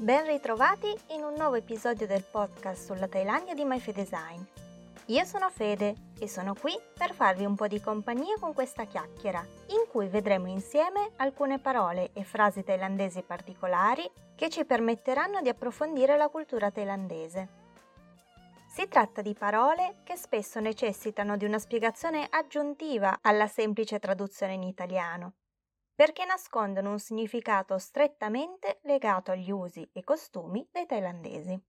Ben ritrovati in un nuovo episodio del podcast sulla Thailandia di MyFedesign. Io sono Fede e sono qui per farvi un po' di compagnia con questa chiacchiera, in cui vedremo insieme alcune parole e frasi thailandesi particolari che ci permetteranno di approfondire la cultura thailandese. Si tratta di parole che spesso necessitano di una spiegazione aggiuntiva alla semplice traduzione in italiano perché nascondono un significato strettamente legato agli usi e costumi dei thailandesi.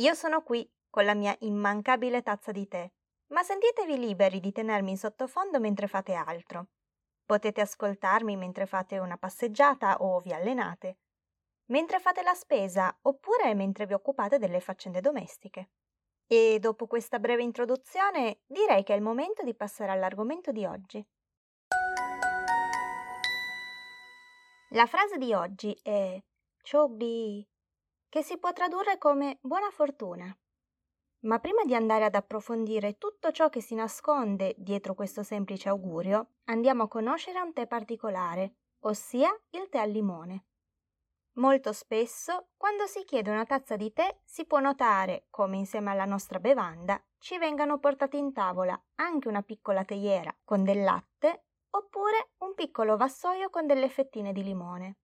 Io sono qui con la mia immancabile tazza di tè, ma sentitevi liberi di tenermi in sottofondo mentre fate altro. Potete ascoltarmi mentre fate una passeggiata o vi allenate, mentre fate la spesa oppure mentre vi occupate delle faccende domestiche. E dopo questa breve introduzione direi che è il momento di passare all'argomento di oggi. La frase di oggi è Chogdi, che si può tradurre come buona fortuna. Ma prima di andare ad approfondire tutto ciò che si nasconde dietro questo semplice augurio, andiamo a conoscere un tè particolare, ossia il tè al limone. Molto spesso, quando si chiede una tazza di tè, si può notare come insieme alla nostra bevanda ci vengano portati in tavola anche una piccola teiera con del latte oppure un piccolo vassoio con delle fettine di limone.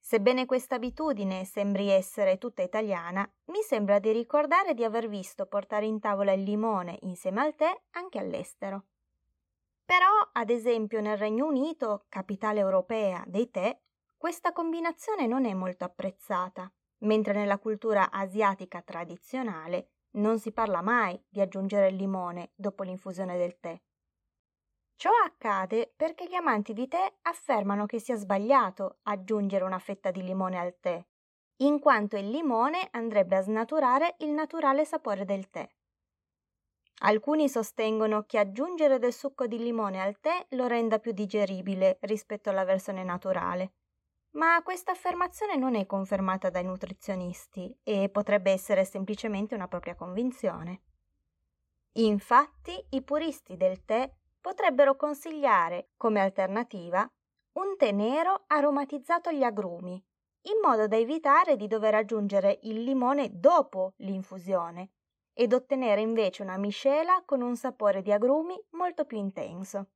Sebbene questa abitudine sembri essere tutta italiana, mi sembra di ricordare di aver visto portare in tavola il limone insieme al tè anche all'estero. Però, ad esempio, nel Regno Unito, capitale europea dei tè, questa combinazione non è molto apprezzata, mentre nella cultura asiatica tradizionale non si parla mai di aggiungere il limone dopo l'infusione del tè. Ciò accade perché gli amanti di tè affermano che sia sbagliato aggiungere una fetta di limone al tè, in quanto il limone andrebbe a snaturare il naturale sapore del tè. Alcuni sostengono che aggiungere del succo di limone al tè lo renda più digeribile rispetto alla versione naturale, ma questa affermazione non è confermata dai nutrizionisti e potrebbe essere semplicemente una propria convinzione. Infatti, i puristi del tè potrebbero consigliare come alternativa un tè nero aromatizzato agli agrumi, in modo da evitare di dover aggiungere il limone dopo l'infusione ed ottenere invece una miscela con un sapore di agrumi molto più intenso.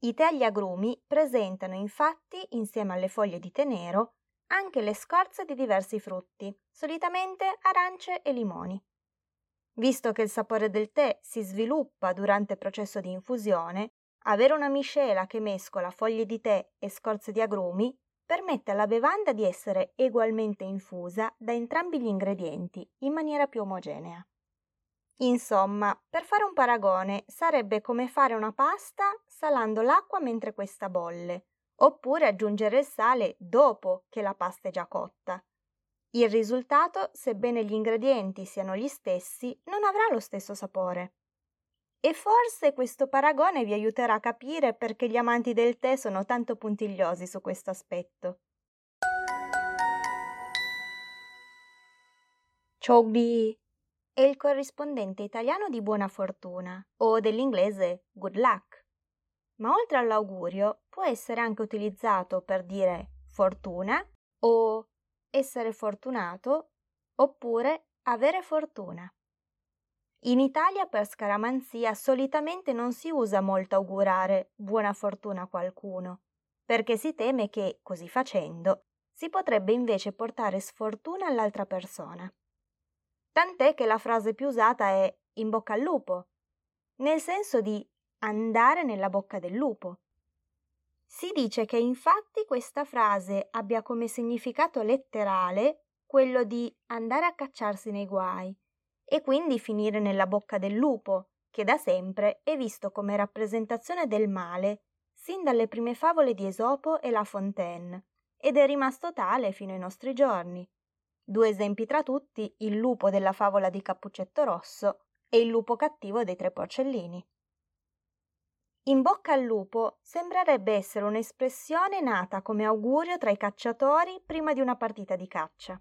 I tè agli agrumi presentano infatti, insieme alle foglie di tè nero, anche le scorze di diversi frutti, solitamente arance e limoni. Visto che il sapore del tè si sviluppa durante il processo di infusione, avere una miscela che mescola foglie di tè e scorze di agrumi permette alla bevanda di essere egualmente infusa da entrambi gli ingredienti in maniera più omogenea. Insomma, per fare un paragone, sarebbe come fare una pasta salando l'acqua mentre questa bolle, oppure aggiungere il sale dopo che la pasta è già cotta. Il risultato, sebbene gli ingredienti siano gli stessi, non avrà lo stesso sapore. E forse questo paragone vi aiuterà a capire perché gli amanti del tè sono tanto puntigliosi su questo aspetto. Chogdi è il corrispondente italiano di buona fortuna o dell'inglese good luck. Ma oltre all'augurio può essere anche utilizzato per dire fortuna o essere fortunato oppure avere fortuna. In Italia per scaramanzia solitamente non si usa molto augurare buona fortuna a qualcuno, perché si teme che, così facendo, si potrebbe invece portare sfortuna all'altra persona. Tant'è che la frase più usata è in bocca al lupo, nel senso di andare nella bocca del lupo. Si dice che infatti questa frase abbia come significato letterale quello di andare a cacciarsi nei guai e quindi finire nella bocca del lupo, che da sempre è visto come rappresentazione del male sin dalle prime favole di Esopo e La Fontaine, ed è rimasto tale fino ai nostri giorni. Due esempi tra tutti, il lupo della favola di Cappuccetto Rosso e il lupo cattivo dei tre porcellini. In bocca al lupo sembrerebbe essere un'espressione nata come augurio tra i cacciatori prima di una partita di caccia.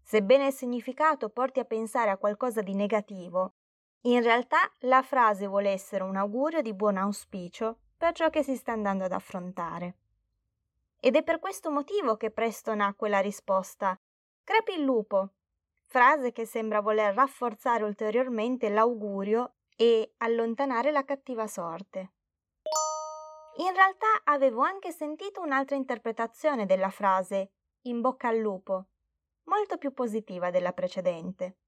Sebbene il significato porti a pensare a qualcosa di negativo, in realtà la frase vuole essere un augurio di buon auspicio per ciò che si sta andando ad affrontare. Ed è per questo motivo che presto nacque la risposta Crepi il lupo, frase che sembra voler rafforzare ulteriormente l'augurio e allontanare la cattiva sorte. In realtà avevo anche sentito un'altra interpretazione della frase in bocca al lupo, molto più positiva della precedente.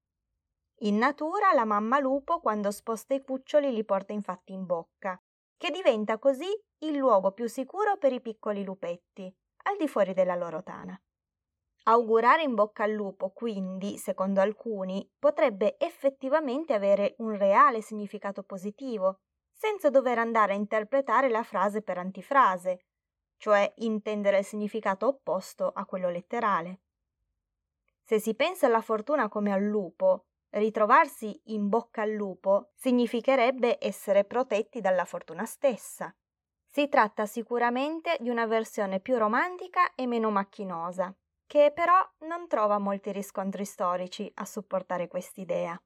In natura la mamma lupo quando sposta i cuccioli li porta infatti in bocca, che diventa così il luogo più sicuro per i piccoli lupetti, al di fuori della loro tana. Augurare in bocca al lupo, quindi, secondo alcuni, potrebbe effettivamente avere un reale significato positivo, senza dover andare a interpretare la frase per antifrase, cioè intendere il significato opposto a quello letterale. Se si pensa alla fortuna come al lupo, ritrovarsi in bocca al lupo significherebbe essere protetti dalla fortuna stessa. Si tratta sicuramente di una versione più romantica e meno macchinosa, che però non trova molti riscontri storici a supportare quest'idea.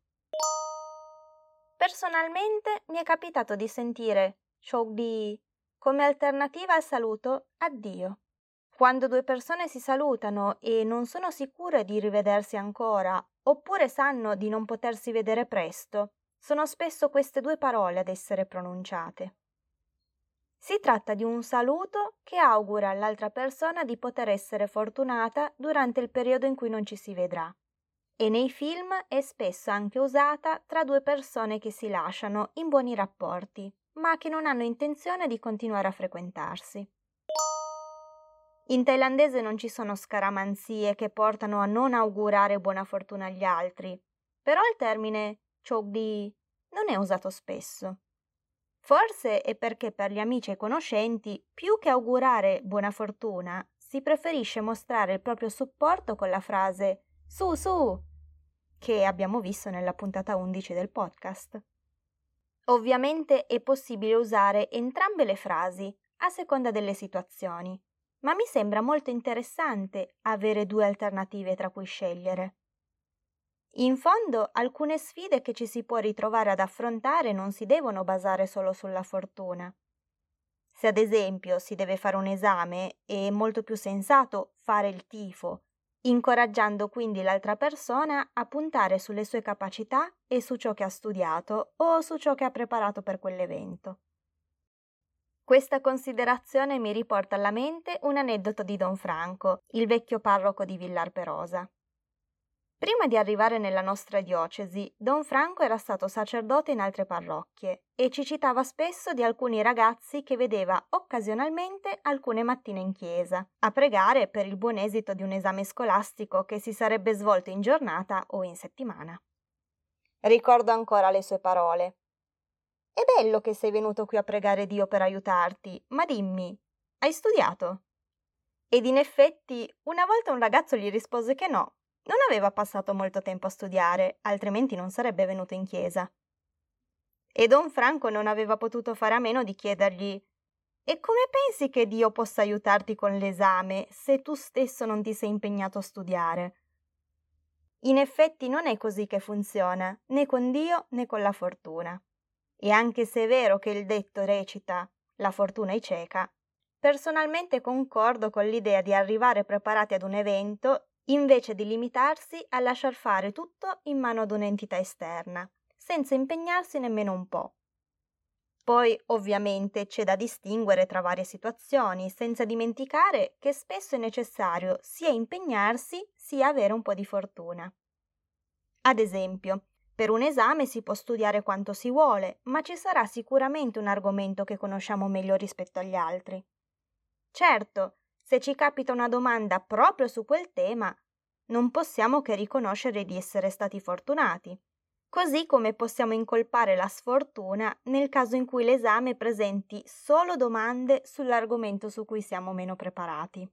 Personalmente mi è capitato di sentire Shogdi come alternativa al saluto addio. Quando due persone si salutano e non sono sicure di rivedersi ancora, oppure sanno di non potersi vedere presto, sono spesso queste due parole ad essere pronunciate. Si tratta di un saluto che augura all'altra persona di poter essere fortunata durante il periodo in cui non ci si vedrà. E nei film è spesso anche usata tra due persone che si lasciano in buoni rapporti, ma che non hanno intenzione di continuare a frequentarsi. In thailandese non ci sono scaramanzie che portano a non augurare buona fortuna agli altri, però il termine chokdi non è usato spesso. Forse è perché per gli amici e conoscenti, più che augurare buona fortuna, si preferisce mostrare il proprio supporto con la frase su su, che abbiamo visto nella puntata 11 del podcast. Ovviamente è possibile usare entrambe le frasi a seconda delle situazioni, ma mi sembra molto interessante avere due alternative tra cui scegliere. In fondo, alcune sfide che ci si può ritrovare ad affrontare non si devono basare solo sulla fortuna. Se ad esempio si deve fare un esame, è molto più sensato fare il tifo, incoraggiando quindi l'altra persona a puntare sulle sue capacità e su ciò che ha studiato o su ciò che ha preparato per quell'evento. Questa considerazione mi riporta alla mente un aneddoto di Don Franco, il vecchio parroco di Villar Perosa. Prima di arrivare nella nostra diocesi, Don Franco era stato sacerdote in altre parrocchie e ci citava spesso di alcuni ragazzi che vedeva occasionalmente alcune mattine in chiesa, a pregare per il buon esito di un esame scolastico che si sarebbe svolto in giornata o in settimana. Ricordo ancora le sue parole. È bello che sei venuto qui a pregare Dio per aiutarti, ma dimmi, hai studiato? Ed in effetti, una volta un ragazzo gli rispose che no, non aveva passato molto tempo a studiare, altrimenti non sarebbe venuto in chiesa. E don Franco non aveva potuto fare a meno di chiedergli E come pensi che Dio possa aiutarti con l'esame se tu stesso non ti sei impegnato a studiare? In effetti non è così che funziona, né con Dio né con la fortuna. E anche se è vero che il detto recita la fortuna è cieca, personalmente concordo con l'idea di arrivare preparati ad un evento invece di limitarsi a lasciar fare tutto in mano ad un'entità esterna, senza impegnarsi nemmeno un po'. Poi, ovviamente, c'è da distinguere tra varie situazioni, senza dimenticare che spesso è necessario sia impegnarsi sia avere un po' di fortuna. Ad esempio, per un esame si può studiare quanto si vuole, ma ci sarà sicuramente un argomento che conosciamo meglio rispetto agli altri. Certo, se ci capita una domanda proprio su quel tema, non possiamo che riconoscere di essere stati fortunati, così come possiamo incolpare la sfortuna nel caso in cui l'esame presenti solo domande sull'argomento su cui siamo meno preparati.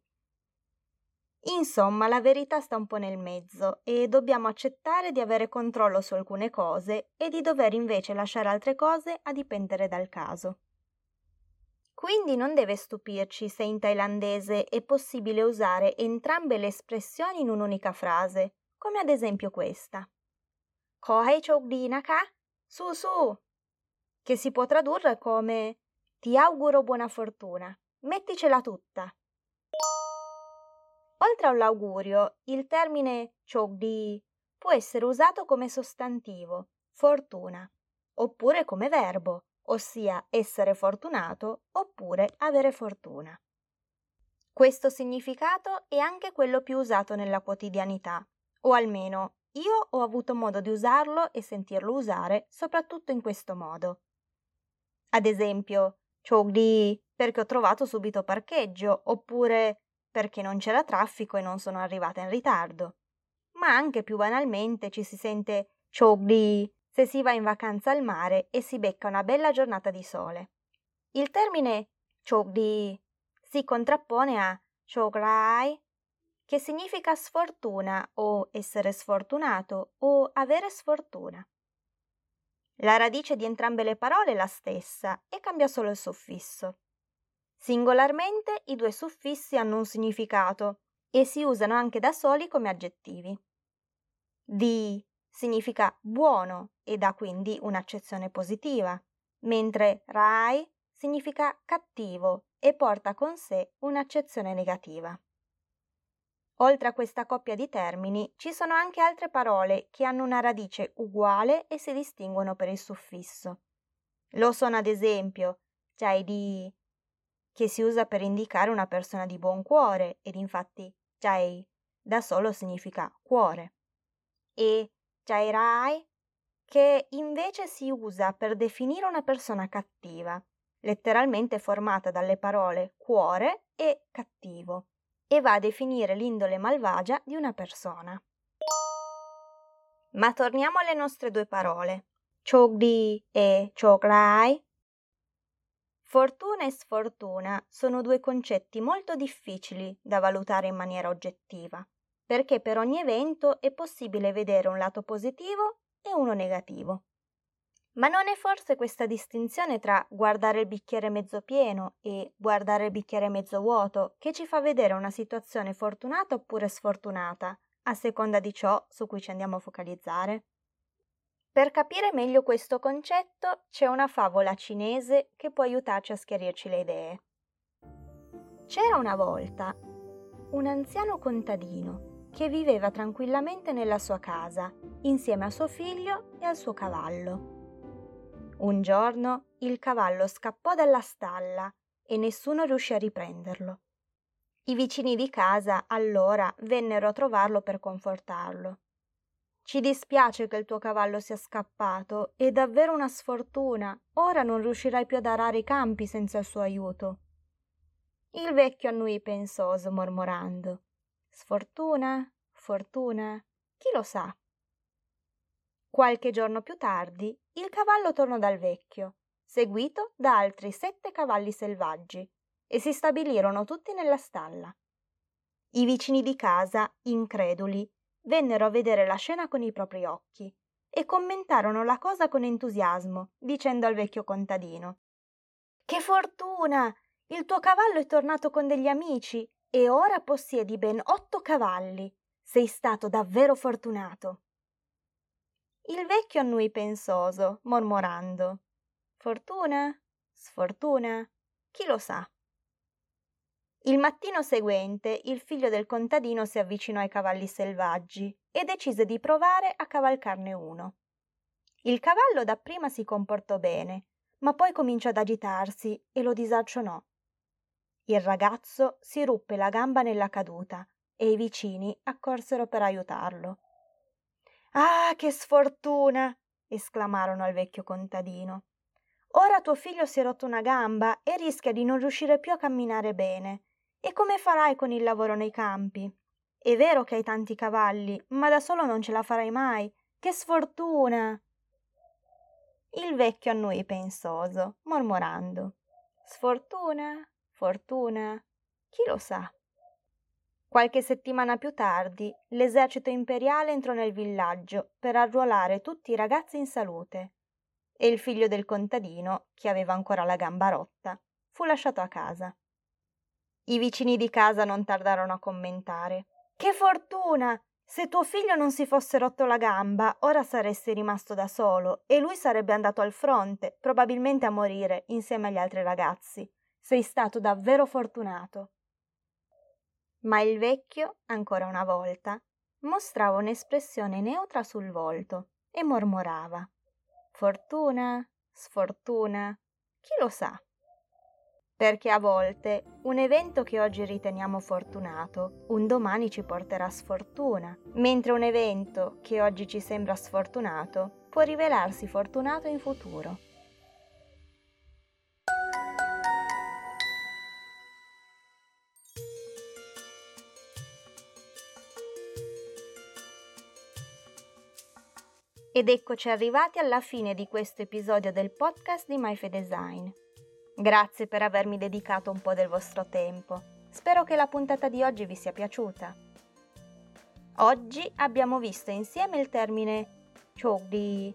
Insomma, la verità sta un po' nel mezzo e dobbiamo accettare di avere controllo su alcune cose e di dover invece lasciare altre cose a dipendere dal caso. Quindi non deve stupirci se in thailandese è possibile usare entrambe le espressioni in un'unica frase, come ad esempio questa. Ko hai chok di naka? Su su! Che si può tradurre come ti auguro buona fortuna, metticela tutta. Oltre all'augurio, il termine chogdi può essere usato come sostantivo, fortuna, oppure come verbo, ossia essere fortunato oppure avere fortuna. Questo significato è anche quello più usato nella quotidianità, o almeno io ho avuto modo di usarlo e sentirlo usare soprattutto in questo modo. Ad esempio, chogdi perché ho trovato subito parcheggio, oppure perché non c'era traffico e non sono arrivata in ritardo. Ma anche più banalmente ci si sente chogdi se si va in vacanza al mare e si becca una bella giornata di sole. Il termine chogdi si contrappone a chograi, che significa sfortuna o essere sfortunato o avere sfortuna. La radice di entrambe le parole è la stessa e cambia solo il suffisso. Singolarmente i due suffissi hanno un significato e si usano anche da soli come aggettivi. Di significa buono ed ha quindi un'accezione positiva, mentre rai significa cattivo e porta con sé un'accezione negativa. Oltre a questa coppia di termini, ci sono anche altre parole che hanno una radice uguale e si distinguono per il suffisso. Lo sono ad esempio Jaidi, che si usa per indicare una persona di buon cuore ed infatti Jai da solo significa cuore, e Jairai, che invece si usa per definire una persona cattiva, letteralmente formata dalle parole cuore e cattivo, e va a definire l'indole malvagia di una persona. Ma torniamo alle nostre due parole, chogdi e chograi. Fortuna e sfortuna sono due concetti molto difficili da valutare in maniera oggettiva perché per ogni evento è possibile vedere un lato positivo e uno negativo. Ma non è forse questa distinzione tra guardare il bicchiere mezzo pieno e guardare il bicchiere mezzo vuoto che ci fa vedere una situazione fortunata oppure sfortunata, a seconda di ciò su cui ci andiamo a focalizzare? Per capire meglio questo concetto c'è una favola cinese che può aiutarci a schiarirci le idee. C'era una volta un anziano contadino che viveva tranquillamente nella sua casa, insieme a suo figlio e al suo cavallo. Un giorno il cavallo scappò dalla stalla e nessuno riuscì a riprenderlo. I vicini di casa allora vennero a trovarlo per confortarlo. Ci dispiace che il tuo cavallo sia scappato, è davvero una sfortuna. Ora non riuscirai più ad arare i campi senza il suo aiuto. Il vecchio annui pensoso, mormorando. Sfortuna? Fortuna? Chi lo sa? Qualche giorno più tardi il cavallo tornò dal vecchio, seguito da altri sette cavalli selvaggi, e si stabilirono tutti nella stalla. I vicini di casa, increduli, vennero a vedere la scena con i propri occhi e commentarono la cosa con entusiasmo, dicendo al vecchio contadino Che fortuna! Il tuo cavallo è tornato con degli amici e ora possiedi ben otto cavalli. Sei stato davvero fortunato. Il vecchio annui pensoso, mormorando. Fortuna? Sfortuna? Chi lo sa? Il mattino seguente il figlio del contadino si avvicinò ai cavalli selvaggi e decise di provare a cavalcarne uno. Il cavallo dapprima si comportò bene, ma poi cominciò ad agitarsi e lo disarcionò. Il ragazzo si ruppe la gamba nella caduta e i vicini accorsero per aiutarlo. Ah, che sfortuna! esclamarono al vecchio contadino. Ora tuo figlio si è rotto una gamba e rischia di non riuscire più a camminare bene. E come farai con il lavoro nei campi? È vero che hai tanti cavalli, ma da solo non ce la farai mai. Che sfortuna! Il vecchio annui pensoso, mormorando. Sfortuna? Fortuna? Chi lo sa? Qualche settimana più tardi, l'esercito imperiale entrò nel villaggio per arruolare tutti i ragazzi in salute e il figlio del contadino, che aveva ancora la gamba rotta, fu lasciato a casa. I vicini di casa non tardarono a commentare. Che fortuna! Se tuo figlio non si fosse rotto la gamba, ora saresti rimasto da solo e lui sarebbe andato al fronte, probabilmente a morire insieme agli altri ragazzi. Sei stato davvero fortunato. Ma il vecchio, ancora una volta, mostrava un'espressione neutra sul volto e mormorava. Fortuna, sfortuna, chi lo sa? Perché a volte un evento che oggi riteniamo fortunato, un domani ci porterà sfortuna, mentre un evento che oggi ci sembra sfortunato può rivelarsi fortunato in futuro. Ed eccoci arrivati alla fine di questo episodio del podcast di MyFe Design. Grazie per avermi dedicato un po' del vostro tempo. Spero che la puntata di oggi vi sia piaciuta. Oggi abbiamo visto insieme il termine chogdi,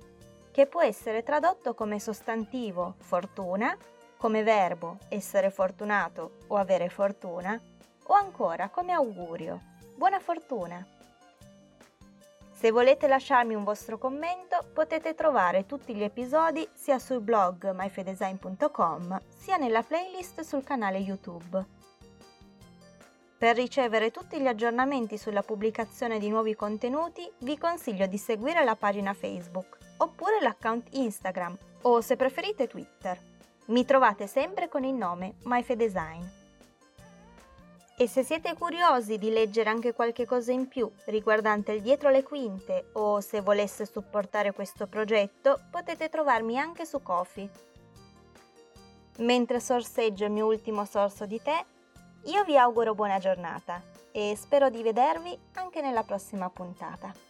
che può essere tradotto come sostantivo fortuna, come verbo essere fortunato o avere fortuna, o ancora come augurio buona fortuna. Se volete lasciarmi un vostro commento potete trovare tutti gli episodi sia sul blog myfedesign.com sia nella playlist sul canale YouTube. Per ricevere tutti gli aggiornamenti sulla pubblicazione di nuovi contenuti vi consiglio di seguire la pagina Facebook oppure l'account Instagram o se preferite Twitter. Mi trovate sempre con il nome MyFedesign. E se siete curiosi di leggere anche qualche cosa in più riguardante il dietro le quinte o se volesse supportare questo progetto, potete trovarmi anche su Kofi. Mentre sorseggio il mio ultimo sorso di tè, io vi auguro buona giornata e spero di vedervi anche nella prossima puntata.